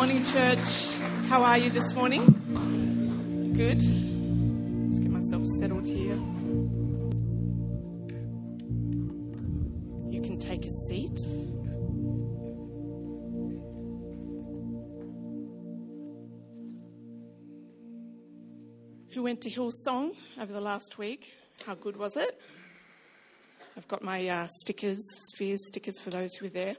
Morning, church. How are you this morning? Good. Let's get myself settled here. You can take a seat. Who went to Hillsong over the last week? How good was it? I've got my uh, stickers, spheres stickers for those who were there.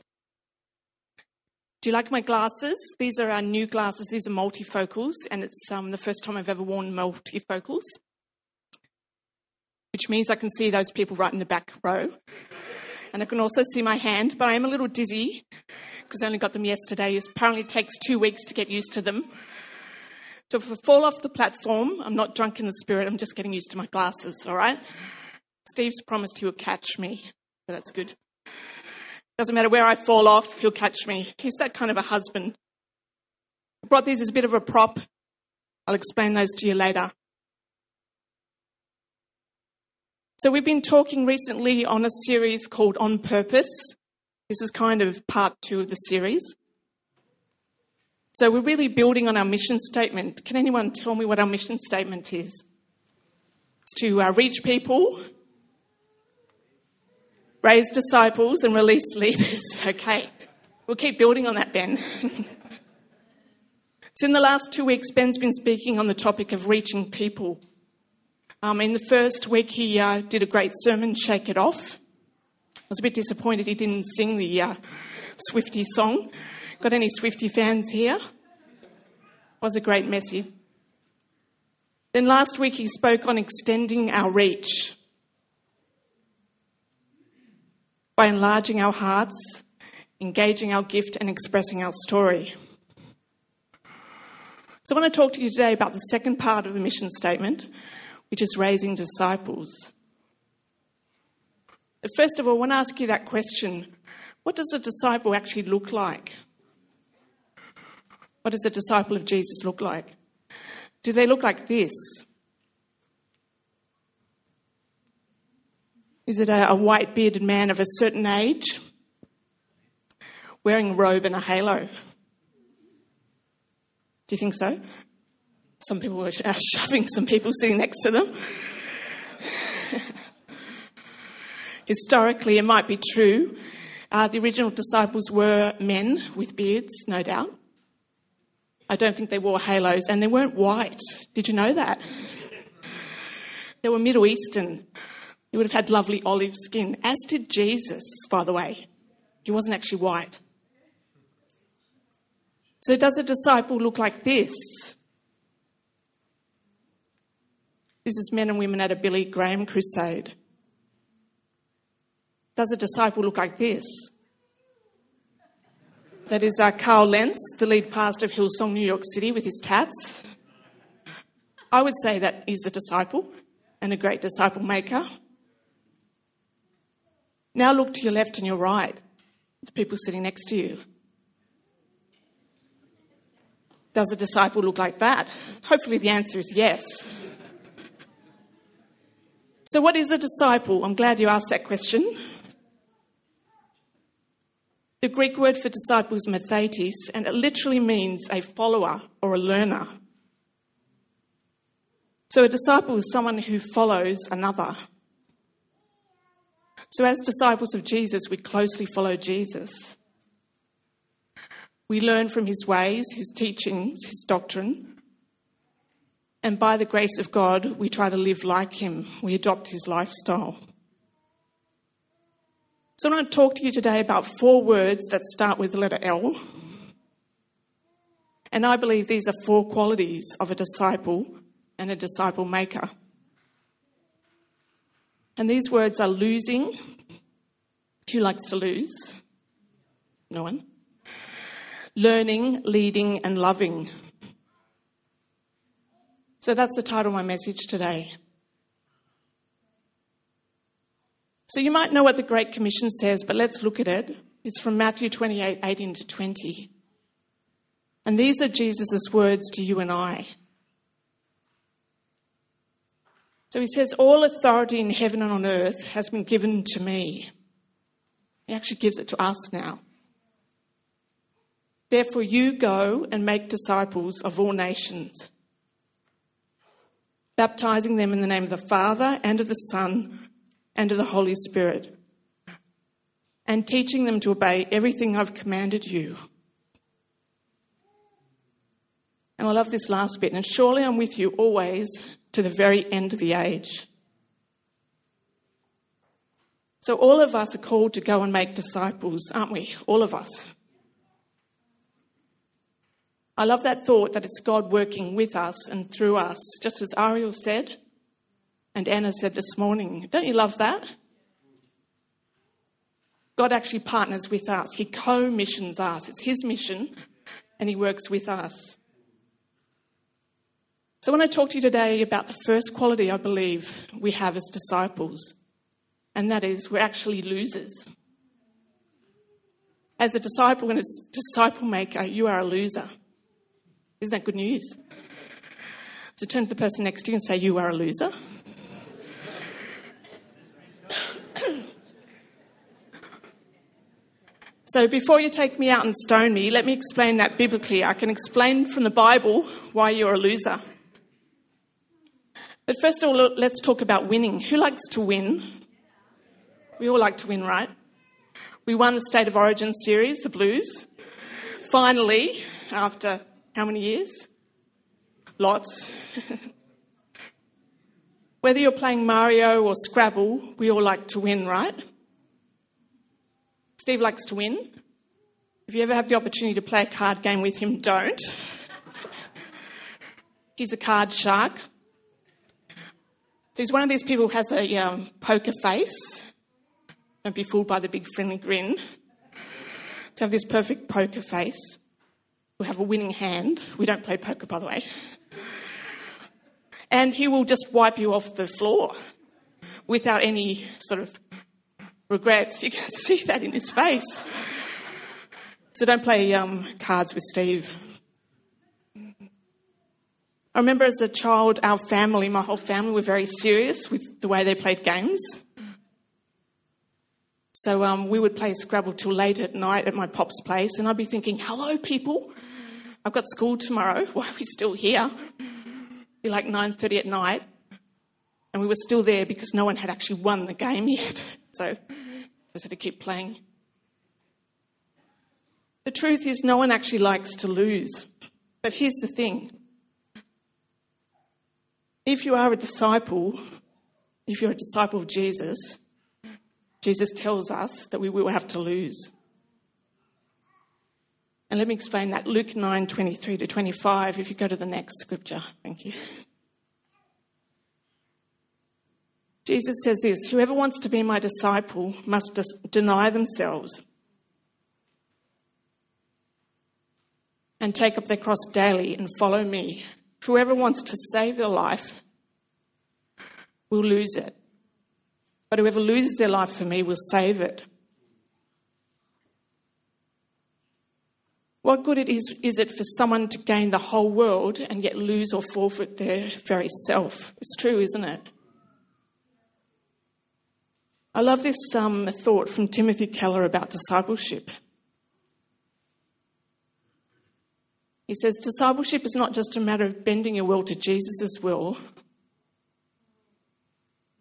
Do you like my glasses? These are our new glasses. These are multifocals, and it's um, the first time I've ever worn multifocals, which means I can see those people right in the back row. And I can also see my hand, but I am a little dizzy because I only got them yesterday. It apparently takes two weeks to get used to them. So if I fall off the platform, I'm not drunk in the spirit, I'm just getting used to my glasses, all right? Steve's promised he would catch me, so that's good. Doesn't matter where I fall off, he'll catch me. He's that kind of a husband. I brought these as a bit of a prop. I'll explain those to you later. So, we've been talking recently on a series called On Purpose. This is kind of part two of the series. So, we're really building on our mission statement. Can anyone tell me what our mission statement is? It's to uh, reach people raise disciples and release leaders. Okay, we'll keep building on that, Ben. so, in the last two weeks, Ben's been speaking on the topic of reaching people. Um, in the first week, he uh, did a great sermon, Shake It Off. I was a bit disappointed he didn't sing the uh, Swifty song. Got any Swifty fans here? Was a great message. Then last week, he spoke on extending our reach. By enlarging our hearts, engaging our gift, and expressing our story. So, I want to talk to you today about the second part of the mission statement, which is raising disciples. First of all, I want to ask you that question what does a disciple actually look like? What does a disciple of Jesus look like? Do they look like this? Is it a, a white bearded man of a certain age wearing a robe and a halo? Do you think so? Some people were shoving some people sitting next to them. Historically, it might be true. Uh, the original disciples were men with beards, no doubt. I don't think they wore halos, and they weren't white. Did you know that? they were Middle Eastern. He would have had lovely olive skin, as did Jesus, by the way. He wasn't actually white. So, does a disciple look like this? This is men and women at a Billy Graham crusade. Does a disciple look like this? That is uh, Carl Lentz, the lead pastor of Hillsong New York City, with his tats. I would say that he's a disciple and a great disciple maker. Now look to your left and your right, the people sitting next to you. Does a disciple look like that? Hopefully, the answer is yes. So, what is a disciple? I'm glad you asked that question. The Greek word for disciple is mathetes, and it literally means a follower or a learner. So, a disciple is someone who follows another. So, as disciples of Jesus, we closely follow Jesus. We learn from his ways, his teachings, his doctrine. And by the grace of God, we try to live like him. We adopt his lifestyle. So, I want to talk to you today about four words that start with the letter L. And I believe these are four qualities of a disciple and a disciple maker. And these words are losing. Who likes to lose? No one. Learning, leading, and loving. So that's the title of my message today. So you might know what the Great Commission says, but let's look at it. It's from Matthew 28 18 to 20. And these are Jesus' words to you and I. So he says, All authority in heaven and on earth has been given to me. He actually gives it to us now. Therefore, you go and make disciples of all nations, baptizing them in the name of the Father and of the Son and of the Holy Spirit, and teaching them to obey everything I've commanded you. And I love this last bit. And surely I'm with you always to the very end of the age. So, all of us are called to go and make disciples, aren't we? All of us. I love that thought that it's God working with us and through us, just as Ariel said and Anna said this morning. Don't you love that? God actually partners with us, He co missions us. It's His mission, and He works with us. So, when I talk to you today about the first quality I believe we have as disciples, and that is we're actually losers. As a disciple and a disciple maker, you are a loser. Isn't that good news? So, turn to the person next to you and say, You are a loser. So, before you take me out and stone me, let me explain that biblically. I can explain from the Bible why you're a loser. But first of all, let's talk about winning. Who likes to win? We all like to win, right? We won the State of Origin series, the Blues. Finally, after how many years? Lots. Whether you're playing Mario or Scrabble, we all like to win, right? Steve likes to win. If you ever have the opportunity to play a card game with him, don't. He's a card shark. He's one of these people who has a um, poker face. Don't be fooled by the big friendly grin. To have this perfect poker face. We have a winning hand. We don't play poker, by the way. And he will just wipe you off the floor without any sort of regrets. You can see that in his face. So don't play um, cards with Steve. I remember as a child, our family, my whole family, were very serious with the way they played games. So um, we would play Scrabble till late at night at my pop's place, and I'd be thinking, "Hello, people! I've got school tomorrow. Why are we still here?" It'd be like nine thirty at night, and we were still there because no one had actually won the game yet. So I had to keep playing. The truth is, no one actually likes to lose. But here's the thing if you are a disciple, if you're a disciple of Jesus, Jesus tells us that we will have to lose. And let me explain that. Luke 9 23 to 25, if you go to the next scripture. Thank you. Jesus says this Whoever wants to be my disciple must deny themselves and take up their cross daily and follow me. Whoever wants to save their life will lose it. But whoever loses their life for me will save it. What good it is, is it for someone to gain the whole world and yet lose or forfeit their very self? It's true, isn't it? I love this um, thought from Timothy Keller about discipleship. He says, Discipleship is not just a matter of bending your will to Jesus' will,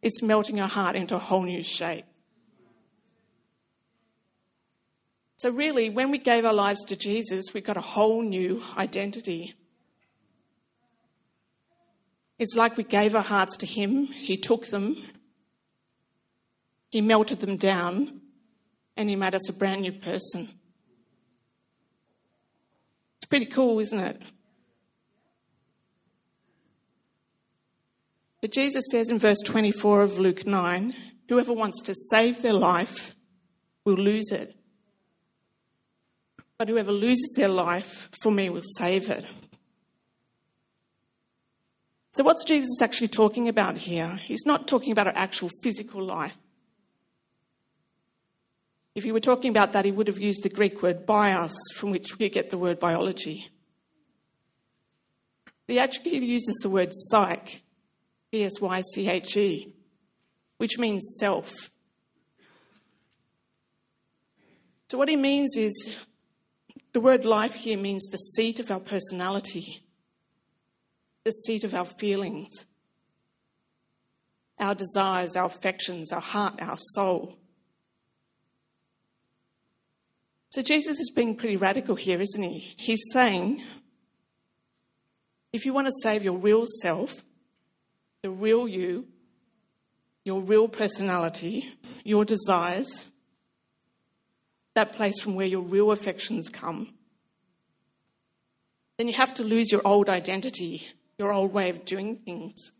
it's melting our heart into a whole new shape. So, really, when we gave our lives to Jesus, we got a whole new identity. It's like we gave our hearts to Him, He took them, He melted them down, and He made us a brand new person pretty cool, isn't it? But Jesus says in verse 24 of Luke 9 whoever wants to save their life will lose it. But whoever loses their life for me will save it. So, what's Jesus actually talking about here? He's not talking about our actual physical life. If he were talking about that, he would have used the Greek word bios, from which we get the word biology. He actually uses the word psyche, E S Y C H E, which means self. So, what he means is The word life here means the seat of our personality, the seat of our feelings, our desires, our affections, our heart, our soul. So Jesus is being pretty radical here, isn't he? He's saying if you want to save your real self, the real you, your real personality, your desires, that place from where your real affections come, then you have to lose your old identity, your old way of doing things.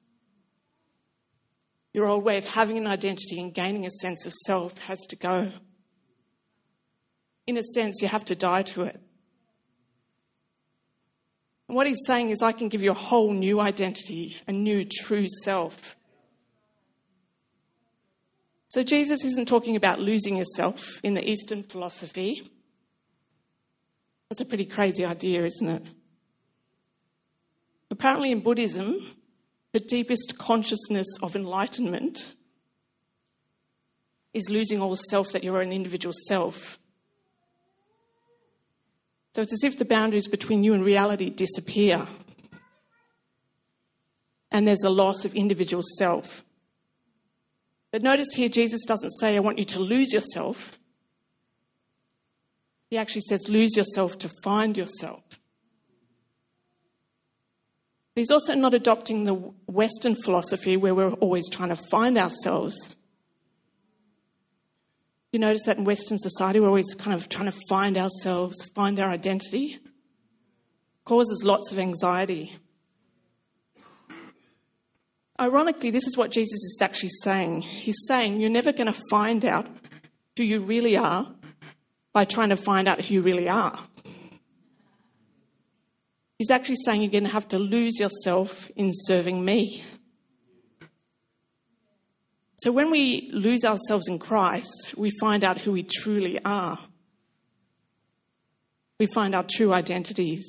Your old way of having an identity and gaining a sense of self has to go. In a sense, you have to die to it. And what he's saying is, I can give you a whole new identity, a new true self. So Jesus isn't talking about losing yourself in the Eastern philosophy. That's a pretty crazy idea, isn't it? Apparently, in Buddhism, the deepest consciousness of enlightenment is losing all self, that you're an individual self. So it's as if the boundaries between you and reality disappear. And there's a loss of individual self. But notice here, Jesus doesn't say, I want you to lose yourself. He actually says, lose yourself to find yourself. He's also not adopting the Western philosophy where we're always trying to find ourselves. You notice that in Western society, we're always kind of trying to find ourselves, find our identity. Causes lots of anxiety. Ironically, this is what Jesus is actually saying. He's saying you're never going to find out who you really are by trying to find out who you really are. He's actually saying you're going to have to lose yourself in serving me. So when we lose ourselves in Christ, we find out who we truly are. We find our true identities.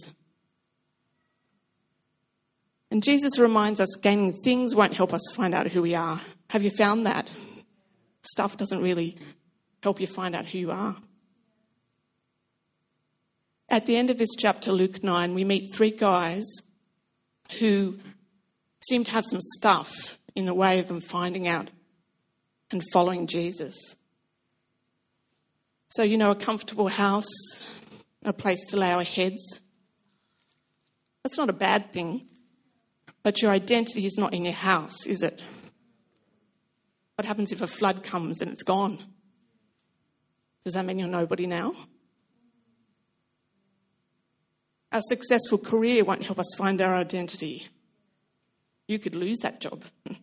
And Jesus reminds us gaining things won't help us find out who we are. Have you found that? Stuff doesn't really help you find out who you are. At the end of this chapter, Luke 9, we meet three guys who seem to have some stuff in the way of them finding out and following Jesus. So, you know, a comfortable house, a place to lay our heads. That's not a bad thing. But your identity is not in your house, is it? What happens if a flood comes and it's gone? Does that mean you're nobody now? A successful career won't help us find our identity. You could lose that job.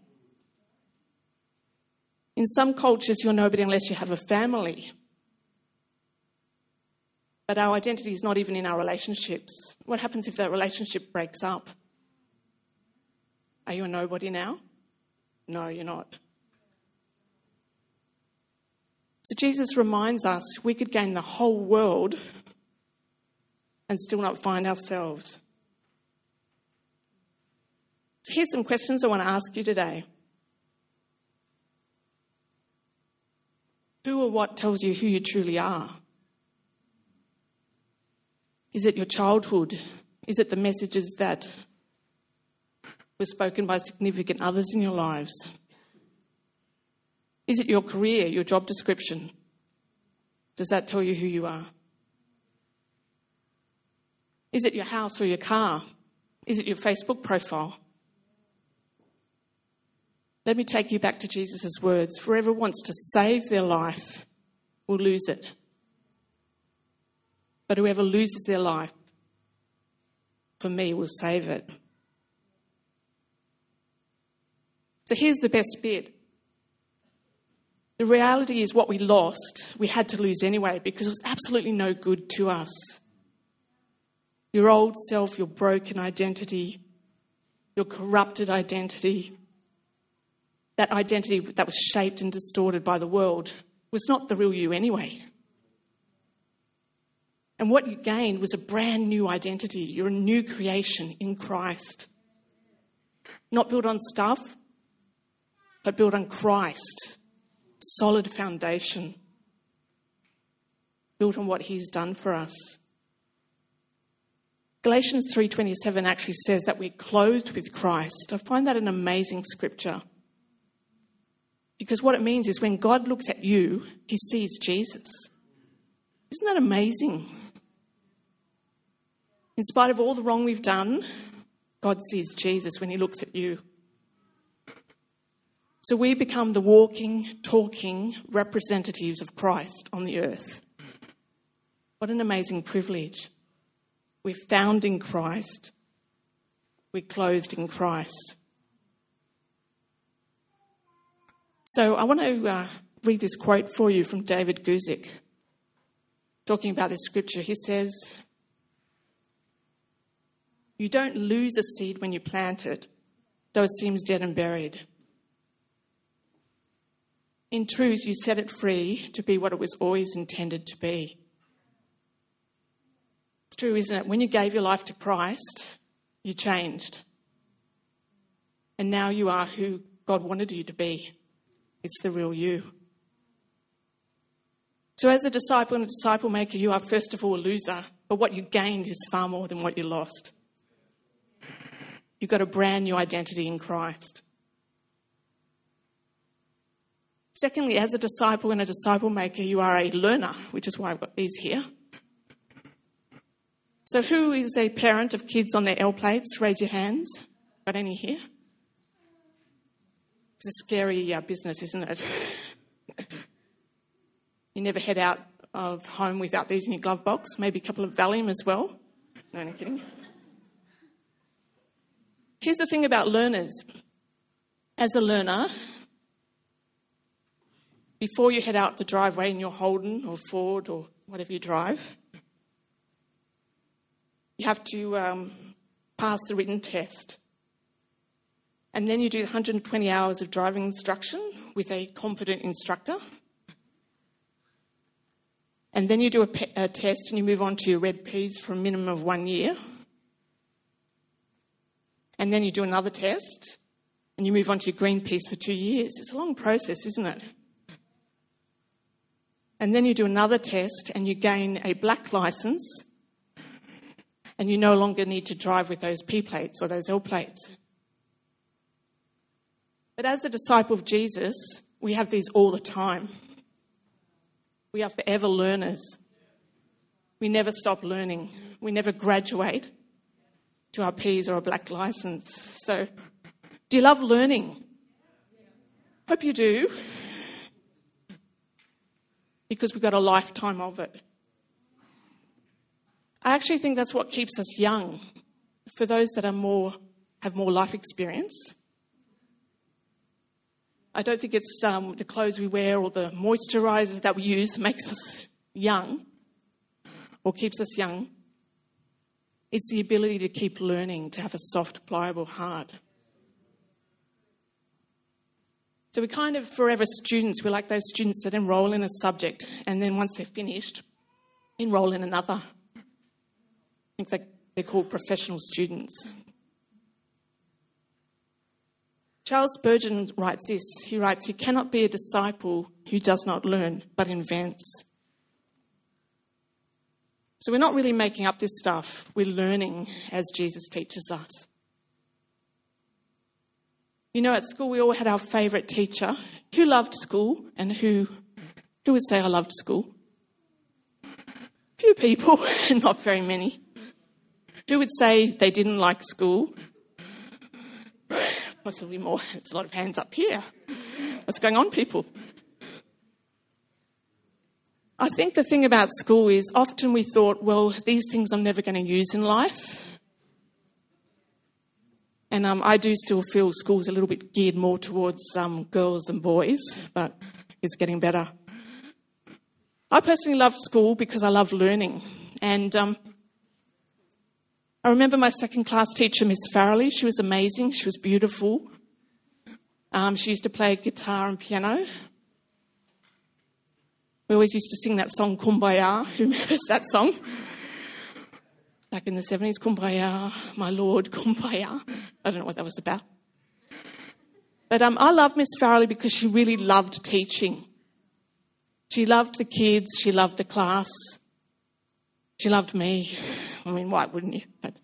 In some cultures, you're nobody unless you have a family. But our identity is not even in our relationships. What happens if that relationship breaks up? Are you a nobody now? No, you're not. So Jesus reminds us we could gain the whole world and still not find ourselves. Here's some questions I want to ask you today. Who or what tells you who you truly are? Is it your childhood? Is it the messages that were spoken by significant others in your lives? Is it your career, your job description? Does that tell you who you are? Is it your house or your car? Is it your Facebook profile? Let me take you back to Jesus' words. Whoever wants to save their life will lose it. But whoever loses their life for me will save it. So here's the best bit. The reality is, what we lost, we had to lose anyway because it was absolutely no good to us. Your old self, your broken identity, your corrupted identity, that identity that was shaped and distorted by the world was not the real you anyway. And what you gained was a brand new identity. You're a new creation in Christ. Not built on stuff, but built on Christ. Solid foundation. Built on what He's done for us. Galatians 3:27 actually says that we're clothed with Christ. I find that an amazing scripture. Because what it means is when God looks at you, he sees Jesus. Isn't that amazing? In spite of all the wrong we've done, God sees Jesus when he looks at you. So we become the walking, talking representatives of Christ on the earth. What an amazing privilege. We're found in Christ, we're clothed in Christ. So I want to uh, read this quote for you from David Guzik, talking about this scripture. He says, You don't lose a seed when you plant it, though it seems dead and buried. In truth, you set it free to be what it was always intended to be. It's true, isn't it? When you gave your life to Christ, you changed. And now you are who God wanted you to be. It's the real you. So, as a disciple and a disciple maker, you are first of all a loser, but what you gained is far more than what you lost. You've got a brand new identity in Christ. Secondly, as a disciple and a disciple maker, you are a learner, which is why I've got these here. So, who is a parent of kids on their L plates? Raise your hands. Got any here? It's a scary uh, business, isn't it? you never head out of home without these in your glove box. Maybe a couple of Valium as well. No, I'm kidding. Here's the thing about learners. As a learner, before you head out the driveway in your Holden or Ford or whatever you drive, you have to um, pass the written test. And then you do 120 hours of driving instruction with a competent instructor. And then you do a, pe- a test and you move on to your red P's for a minimum of one year. And then you do another test and you move on to your green P's for two years. It's a long process, isn't it? And then you do another test and you gain a black license and you no longer need to drive with those P plates or those L plates. But as a disciple of Jesus, we have these all the time. We are forever learners. We never stop learning. We never graduate to our P's or a black license. So, do you love learning? Hope you do because we've got a lifetime of it. I actually think that's what keeps us young. For those that are more have more life experience, I don't think it's um, the clothes we wear or the moisturisers that we use makes us young or keeps us young. It's the ability to keep learning, to have a soft, pliable heart. So we're kind of forever students. We're like those students that enroll in a subject and then once they're finished, enroll in another. I think they're called professional students. Charles Spurgeon writes this. He writes, You cannot be a disciple who does not learn but invents. So we're not really making up this stuff, we're learning as Jesus teaches us. You know, at school we all had our favourite teacher. Who loved school and who, who would say I loved school? Few people, not very many. Who would say they didn't like school? Possibly more. There's a lot of hands up here. What's going on, people? I think the thing about school is often we thought, well, these things I'm never going to use in life. And um, I do still feel school's a little bit geared more towards um, girls than boys, but it's getting better. I personally love school because I love learning. And um, I remember my second class teacher, Miss Farrelly. She was amazing. She was beautiful. Um, she used to play guitar and piano. We always used to sing that song, Kumbaya. Who remembers that song? back in the 70s, Kumbaya, my Lord, Kumbaya. I don't know what that was about. But um, I love Miss Farrelly because she really loved teaching. She loved the kids, she loved the class, she loved me. I mean, why wouldn't you? But,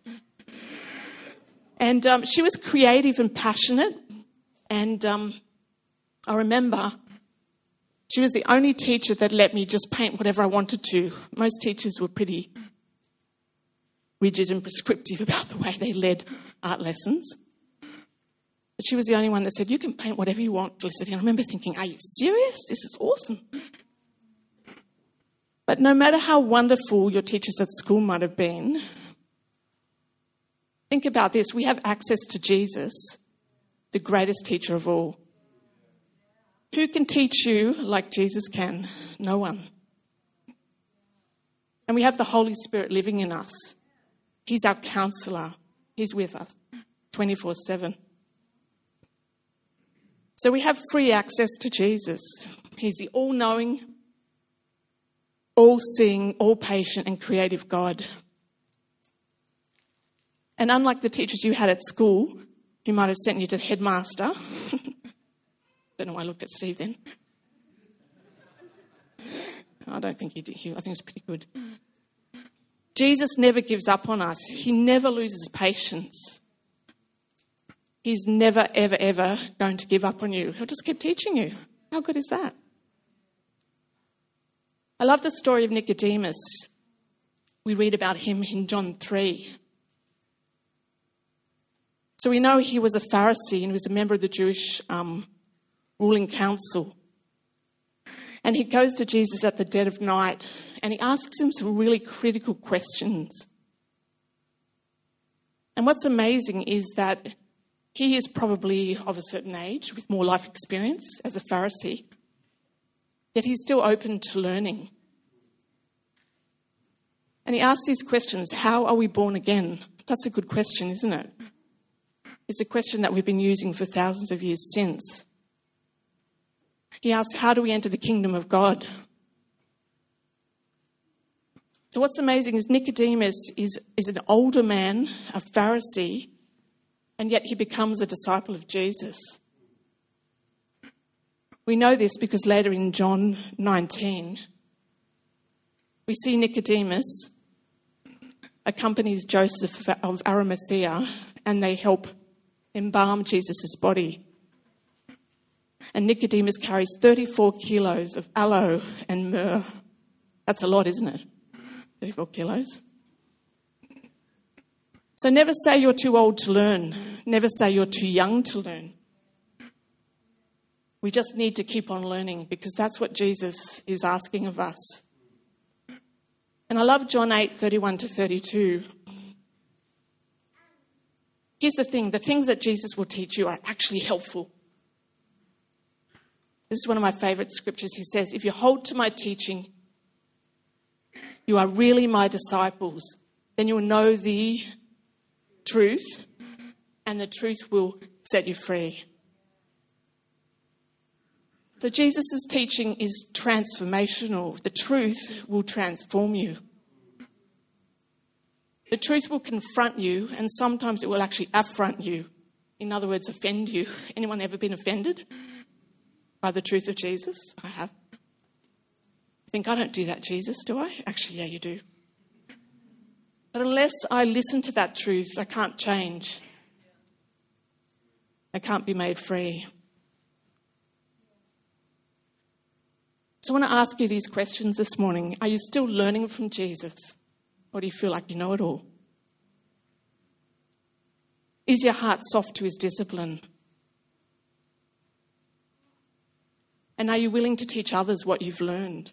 and um, she was creative and passionate. And um, I remember she was the only teacher that let me just paint whatever I wanted to. Most teachers were pretty rigid and prescriptive about the way they led art lessons. But she was the only one that said, You can paint whatever you want, Felicity. And I remember thinking, Are you serious? This is awesome. But no matter how wonderful your teachers at school might have been, think about this we have access to Jesus, the greatest teacher of all. Who can teach you like Jesus can? No one. And we have the Holy Spirit living in us. He's our counselor, He's with us 24 7. So we have free access to Jesus. He's the all knowing, all seeing, all patient, and creative God. And unlike the teachers you had at school, who might have sent you to the headmaster, don't know why I looked at Steve then. I don't think he did. I think it's pretty good. Jesus never gives up on us. He never loses patience. He's never, ever, ever going to give up on you. He'll just keep teaching you. How good is that? I love the story of Nicodemus. We read about him in John 3. So we know he was a Pharisee and he was a member of the Jewish um, ruling council. And he goes to Jesus at the dead of night and he asks him some really critical questions. And what's amazing is that he is probably of a certain age with more life experience as a Pharisee, yet he's still open to learning. And he asks these questions How are we born again? That's a good question, isn't it? It's a question that we've been using for thousands of years since. He asks, How do we enter the kingdom of God? So, what's amazing is Nicodemus is, is an older man, a Pharisee, and yet he becomes a disciple of Jesus. We know this because later in John 19, we see Nicodemus accompanies Joseph of Arimathea and they help embalm Jesus' body. And Nicodemus carries 34 kilos of aloe and myrrh. That's a lot, isn't it? 34 kilos. So never say you're too old to learn. Never say you're too young to learn. We just need to keep on learning because that's what Jesus is asking of us. And I love John 8 31 to 32. Here's the thing the things that Jesus will teach you are actually helpful. This is one of my favorite scriptures. He says, If you hold to my teaching, you are really my disciples. Then you will know the truth, and the truth will set you free. So, Jesus' teaching is transformational. The truth will transform you. The truth will confront you, and sometimes it will actually affront you. In other words, offend you. Anyone ever been offended by the truth of Jesus? I have. I think I don't do that, Jesus, do I? Actually, yeah, you do. But unless I listen to that truth, I can't change. I can't be made free. So I want to ask you these questions this morning. Are you still learning from Jesus? Or do you feel like you know it all? Is your heart soft to his discipline? And are you willing to teach others what you've learned?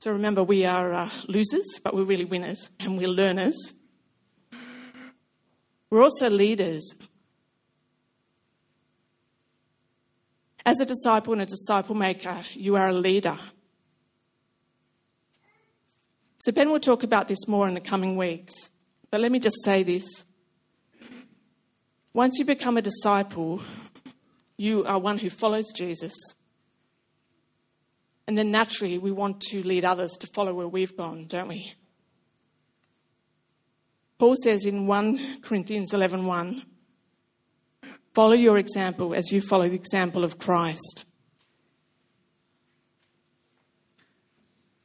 So remember, we are uh, losers, but we're really winners, and we're learners. We're also leaders. As a disciple and a disciple maker, you are a leader. So, Ben will talk about this more in the coming weeks. But let me just say this. Once you become a disciple, you are one who follows Jesus. And then naturally, we want to lead others to follow where we've gone, don't we? Paul says in 1 Corinthians 11:1, 1, follow your example as you follow the example of Christ.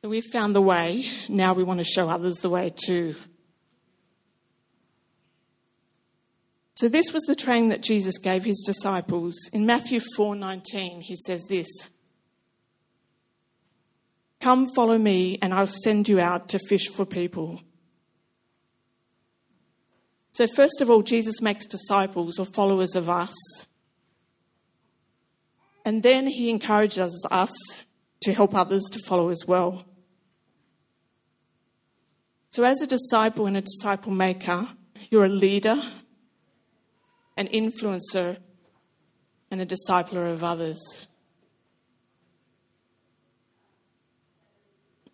So we've found the way. Now we want to show others the way too. So this was the training that Jesus gave his disciples. In Matthew 4:19, he says this: "Come follow me, and I'll send you out to fish for people." So first of all, Jesus makes disciples or followers of us. And then he encourages us to help others to follow as well. So, as a disciple and a disciple maker, you're a leader, an influencer, and a discipler of others.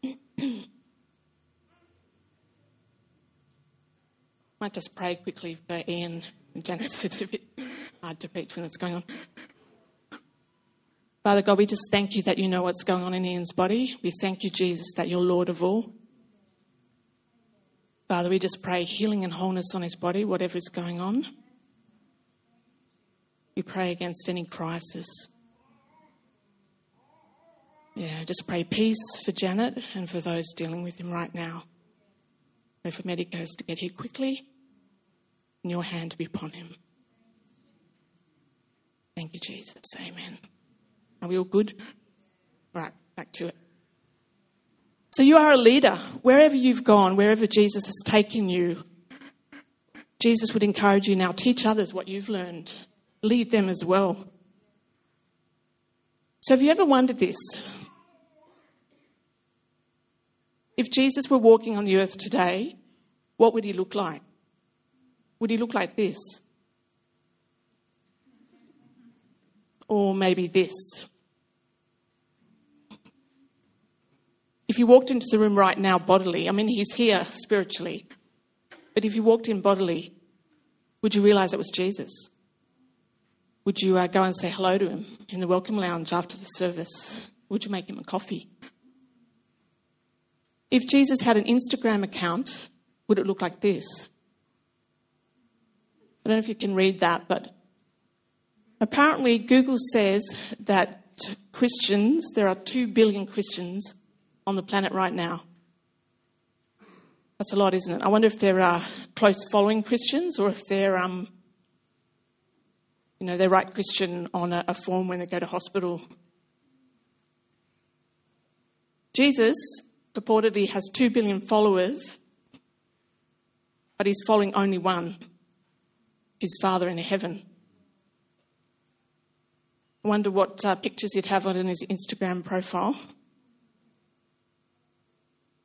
Might just pray quickly for Ian and Janet. It's a bit hard to preach when it's going on. Father God, we just thank you that you know what's going on in Ian's body. We thank you, Jesus, that you're Lord of all. Father, we just pray healing and wholeness on his body, whatever is going on. We pray against any crisis. Yeah, just pray peace for Janet and for those dealing with him right now. For medicos to get here quickly and your hand be upon him. Thank you, Jesus. Amen. Are we all good? Right, back to it. So you are a leader. Wherever you've gone, wherever Jesus has taken you, Jesus would encourage you now teach others what you've learned, lead them as well. So have you ever wondered this? If Jesus were walking on the earth today, what would he look like? Would he look like this? Or maybe this? If you walked into the room right now bodily, I mean, he's here spiritually, but if you walked in bodily, would you realize it was Jesus? Would you uh, go and say hello to him in the welcome lounge after the service? Would you make him a coffee? If Jesus had an Instagram account, would it look like this? I don't know if you can read that, but apparently Google says that Christians, there are 2 billion Christians on the planet right now. That's a lot, isn't it? I wonder if they're uh, close following Christians or if they're, um, you know, they write Christian on a, a form when they go to hospital. Jesus purportedly has 2 billion followers, but he's following only one his Father in heaven. I wonder what uh, pictures he'd have on his Instagram profile.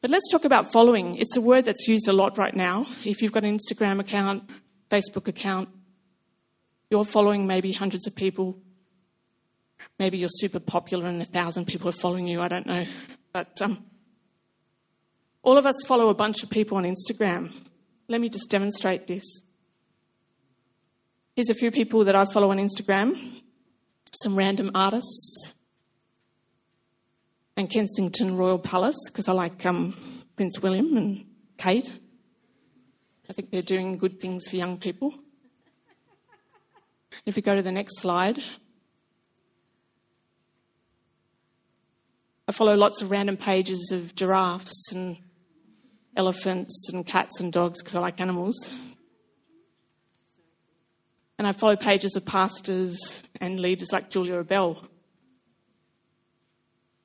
But let's talk about following. It's a word that's used a lot right now. If you've got an Instagram account, Facebook account, you're following maybe hundreds of people. Maybe you're super popular and a thousand people are following you. I don't know. But um, all of us follow a bunch of people on Instagram. Let me just demonstrate this. Here's a few people that I follow on Instagram some random artists, and Kensington Royal Palace because I like um, Prince William and Kate. I think they're doing good things for young people. If you go to the next slide, I follow lots of random pages of giraffes and elephants and cats and dogs because I like animals. And I follow pages of pastors and leaders like Julia Bell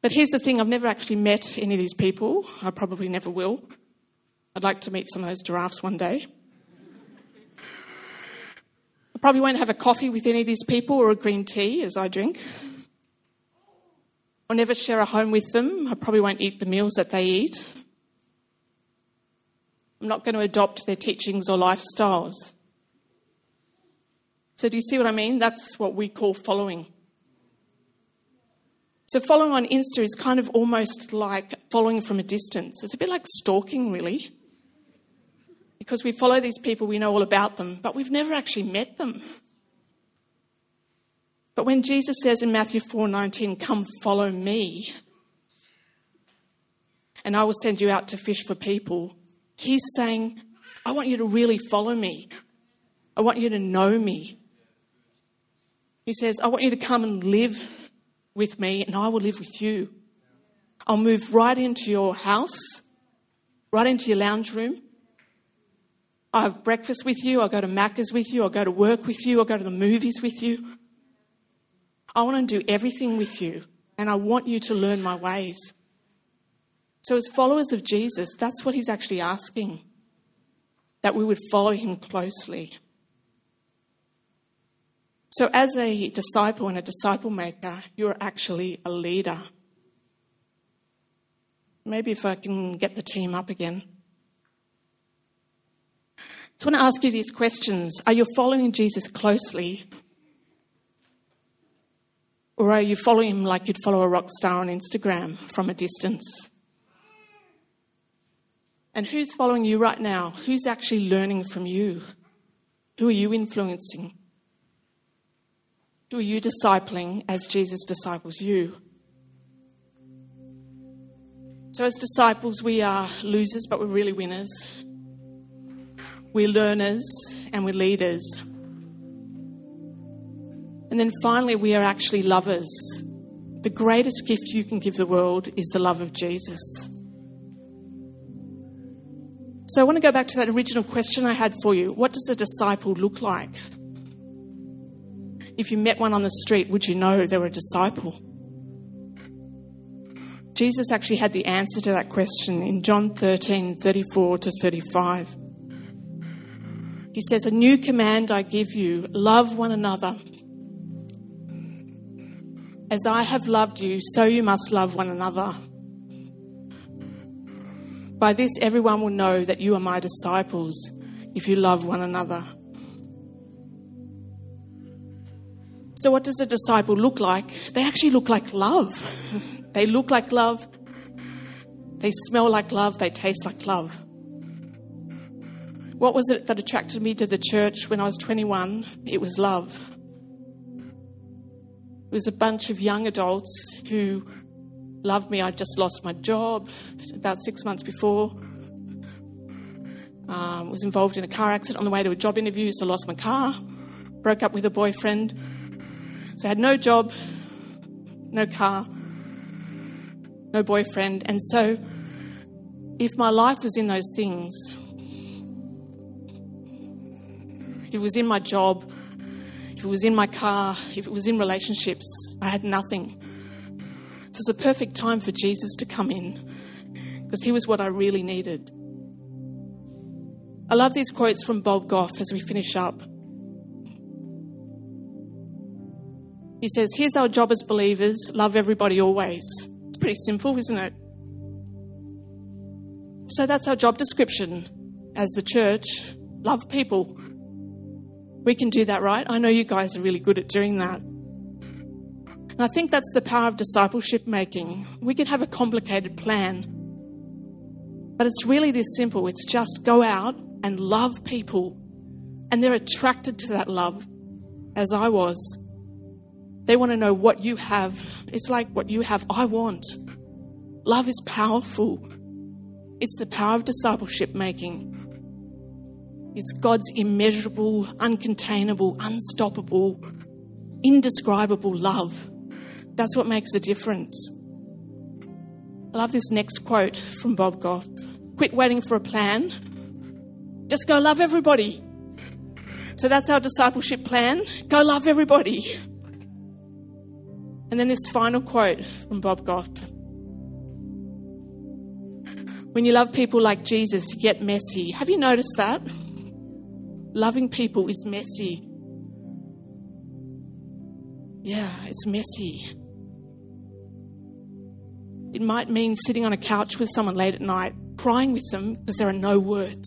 but here's the thing I've never actually met any of these people. I probably never will. I'd like to meet some of those giraffes one day. I probably won't have a coffee with any of these people or a green tea as I drink. I'll never share a home with them. I probably won't eat the meals that they eat. I'm not going to adopt their teachings or lifestyles. So, do you see what I mean? That's what we call following. So following on Insta is kind of almost like following from a distance. It's a bit like stalking, really. Because we follow these people, we know all about them, but we've never actually met them. But when Jesus says in Matthew 4:19, "Come follow me," and I will send you out to fish for people, he's saying, "I want you to really follow me. I want you to know me." He says, "I want you to come and live with me and I will live with you. I'll move right into your house, right into your lounge room. I'll have breakfast with you. I'll go to Macca's with you. I'll go to work with you. I'll go to the movies with you. I want to do everything with you, and I want you to learn my ways. So, as followers of Jesus, that's what he's actually asking that we would follow him closely. So, as a disciple and a disciple maker, you're actually a leader. Maybe if I can get the team up again. I just want to ask you these questions Are you following Jesus closely? Or are you following him like you'd follow a rock star on Instagram from a distance? And who's following you right now? Who's actually learning from you? Who are you influencing? Who are you discipling as Jesus disciples you? So, as disciples, we are losers, but we're really winners. We're learners and we're leaders. And then finally, we are actually lovers. The greatest gift you can give the world is the love of Jesus. So I want to go back to that original question I had for you. What does a disciple look like? If you met one on the street, would you know they were a disciple? Jesus actually had the answer to that question in John 13 34 to 35. He says, A new command I give you love one another. As I have loved you, so you must love one another. By this, everyone will know that you are my disciples if you love one another. So, what does a disciple look like? They actually look like love. They look like love. They smell like love. They taste like love. What was it that attracted me to the church when I was 21? It was love. It was a bunch of young adults who loved me. I'd just lost my job about six months before. Um, was involved in a car accident on the way to a job interview, so lost my car. Broke up with a boyfriend. So I had no job, no car, no boyfriend. And so if my life was in those things, if it was in my job, if it was in my car, if it was in relationships, I had nothing. So it's a perfect time for Jesus to come in because he was what I really needed. I love these quotes from Bob Goff as we finish up. He says, Here's our job as believers love everybody always. It's pretty simple, isn't it? So that's our job description as the church love people. We can do that, right? I know you guys are really good at doing that. And I think that's the power of discipleship making. We can have a complicated plan, but it's really this simple. It's just go out and love people, and they're attracted to that love, as I was. They want to know what you have. It's like what you have, I want. Love is powerful. It's the power of discipleship making. It's God's immeasurable, uncontainable, unstoppable, indescribable love. That's what makes a difference. I love this next quote from Bob Goff Quit waiting for a plan. Just go love everybody. So that's our discipleship plan. Go love everybody. And then this final quote from Bob Goff When you love people like Jesus, you get messy. Have you noticed that? Loving people is messy. Yeah, it's messy. It might mean sitting on a couch with someone late at night, crying with them because there are no words.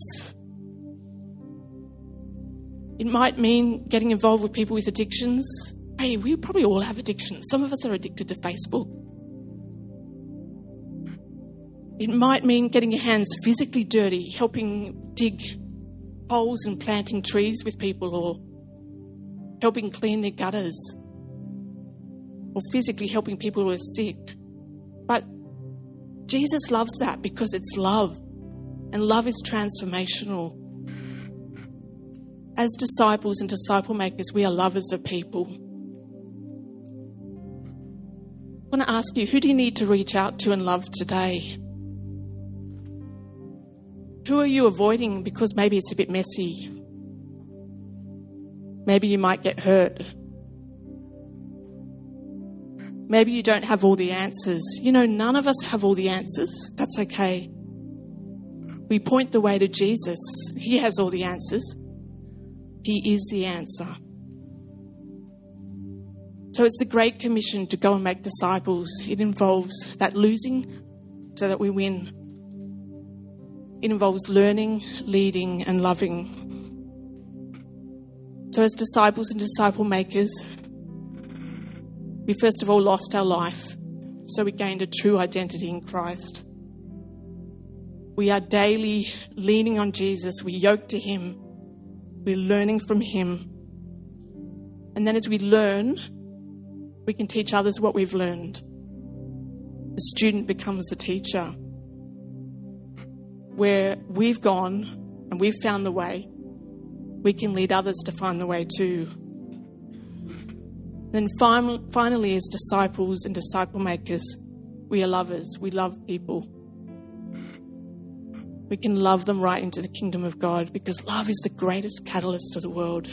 It might mean getting involved with people with addictions. Hey, we probably all have addictions. Some of us are addicted to Facebook. It might mean getting your hands physically dirty, helping dig holes and planting trees with people, or helping clean their gutters, or physically helping people who are sick. But Jesus loves that because it's love, and love is transformational. As disciples and disciple makers, we are lovers of people. I want to ask you who do you need to reach out to and love today? Who are you avoiding because maybe it's a bit messy? Maybe you might get hurt. Maybe you don't have all the answers. You know, none of us have all the answers. That's okay. We point the way to Jesus. He has all the answers. He is the answer. So it's the Great Commission to go and make disciples. It involves that losing so that we win. It involves learning, leading, and loving. So, as disciples and disciple makers, we first of all lost our life, so we gained a true identity in Christ. We are daily leaning on Jesus, we yoke to Him, we're learning from Him. And then as we learn, we can teach others what we've learned. The student becomes the teacher. Where we've gone and we've found the way, we can lead others to find the way too. Then finally, as disciples and disciple makers, we are lovers. We love people. We can love them right into the kingdom of God because love is the greatest catalyst of the world.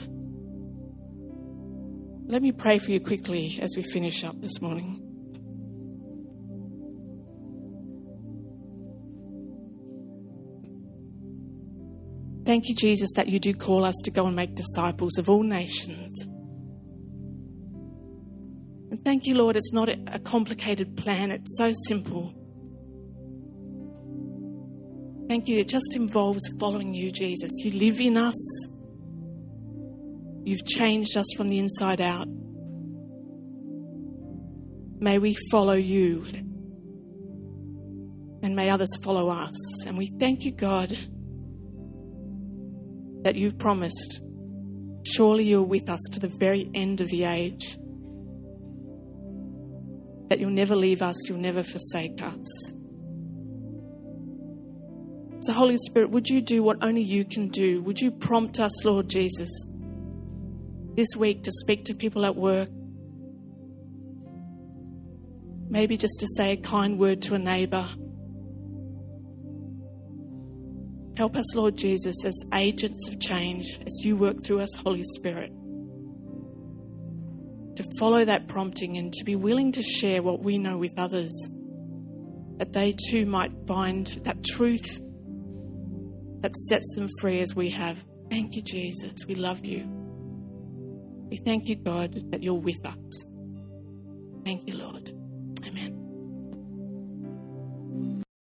Let me pray for you quickly as we finish up this morning. Thank you, Jesus, that you do call us to go and make disciples of all nations. And thank you, Lord, it's not a complicated plan, it's so simple. Thank you, it just involves following you, Jesus. You live in us, you've changed us from the inside out. May we follow you and may others follow us. And we thank you, God, that you've promised. Surely you're with us to the very end of the age that you'll never leave us, you'll never forsake us. So, Holy Spirit, would you do what only you can do? Would you prompt us, Lord Jesus, this week to speak to people at work? Maybe just to say a kind word to a neighbour. Help us, Lord Jesus, as agents of change, as you work through us, Holy Spirit to follow that prompting and to be willing to share what we know with others, that they too might find that truth that sets them free as we have. Thank you, Jesus. We love you. We thank you, God, that you're with us. Thank you, Lord. Amen.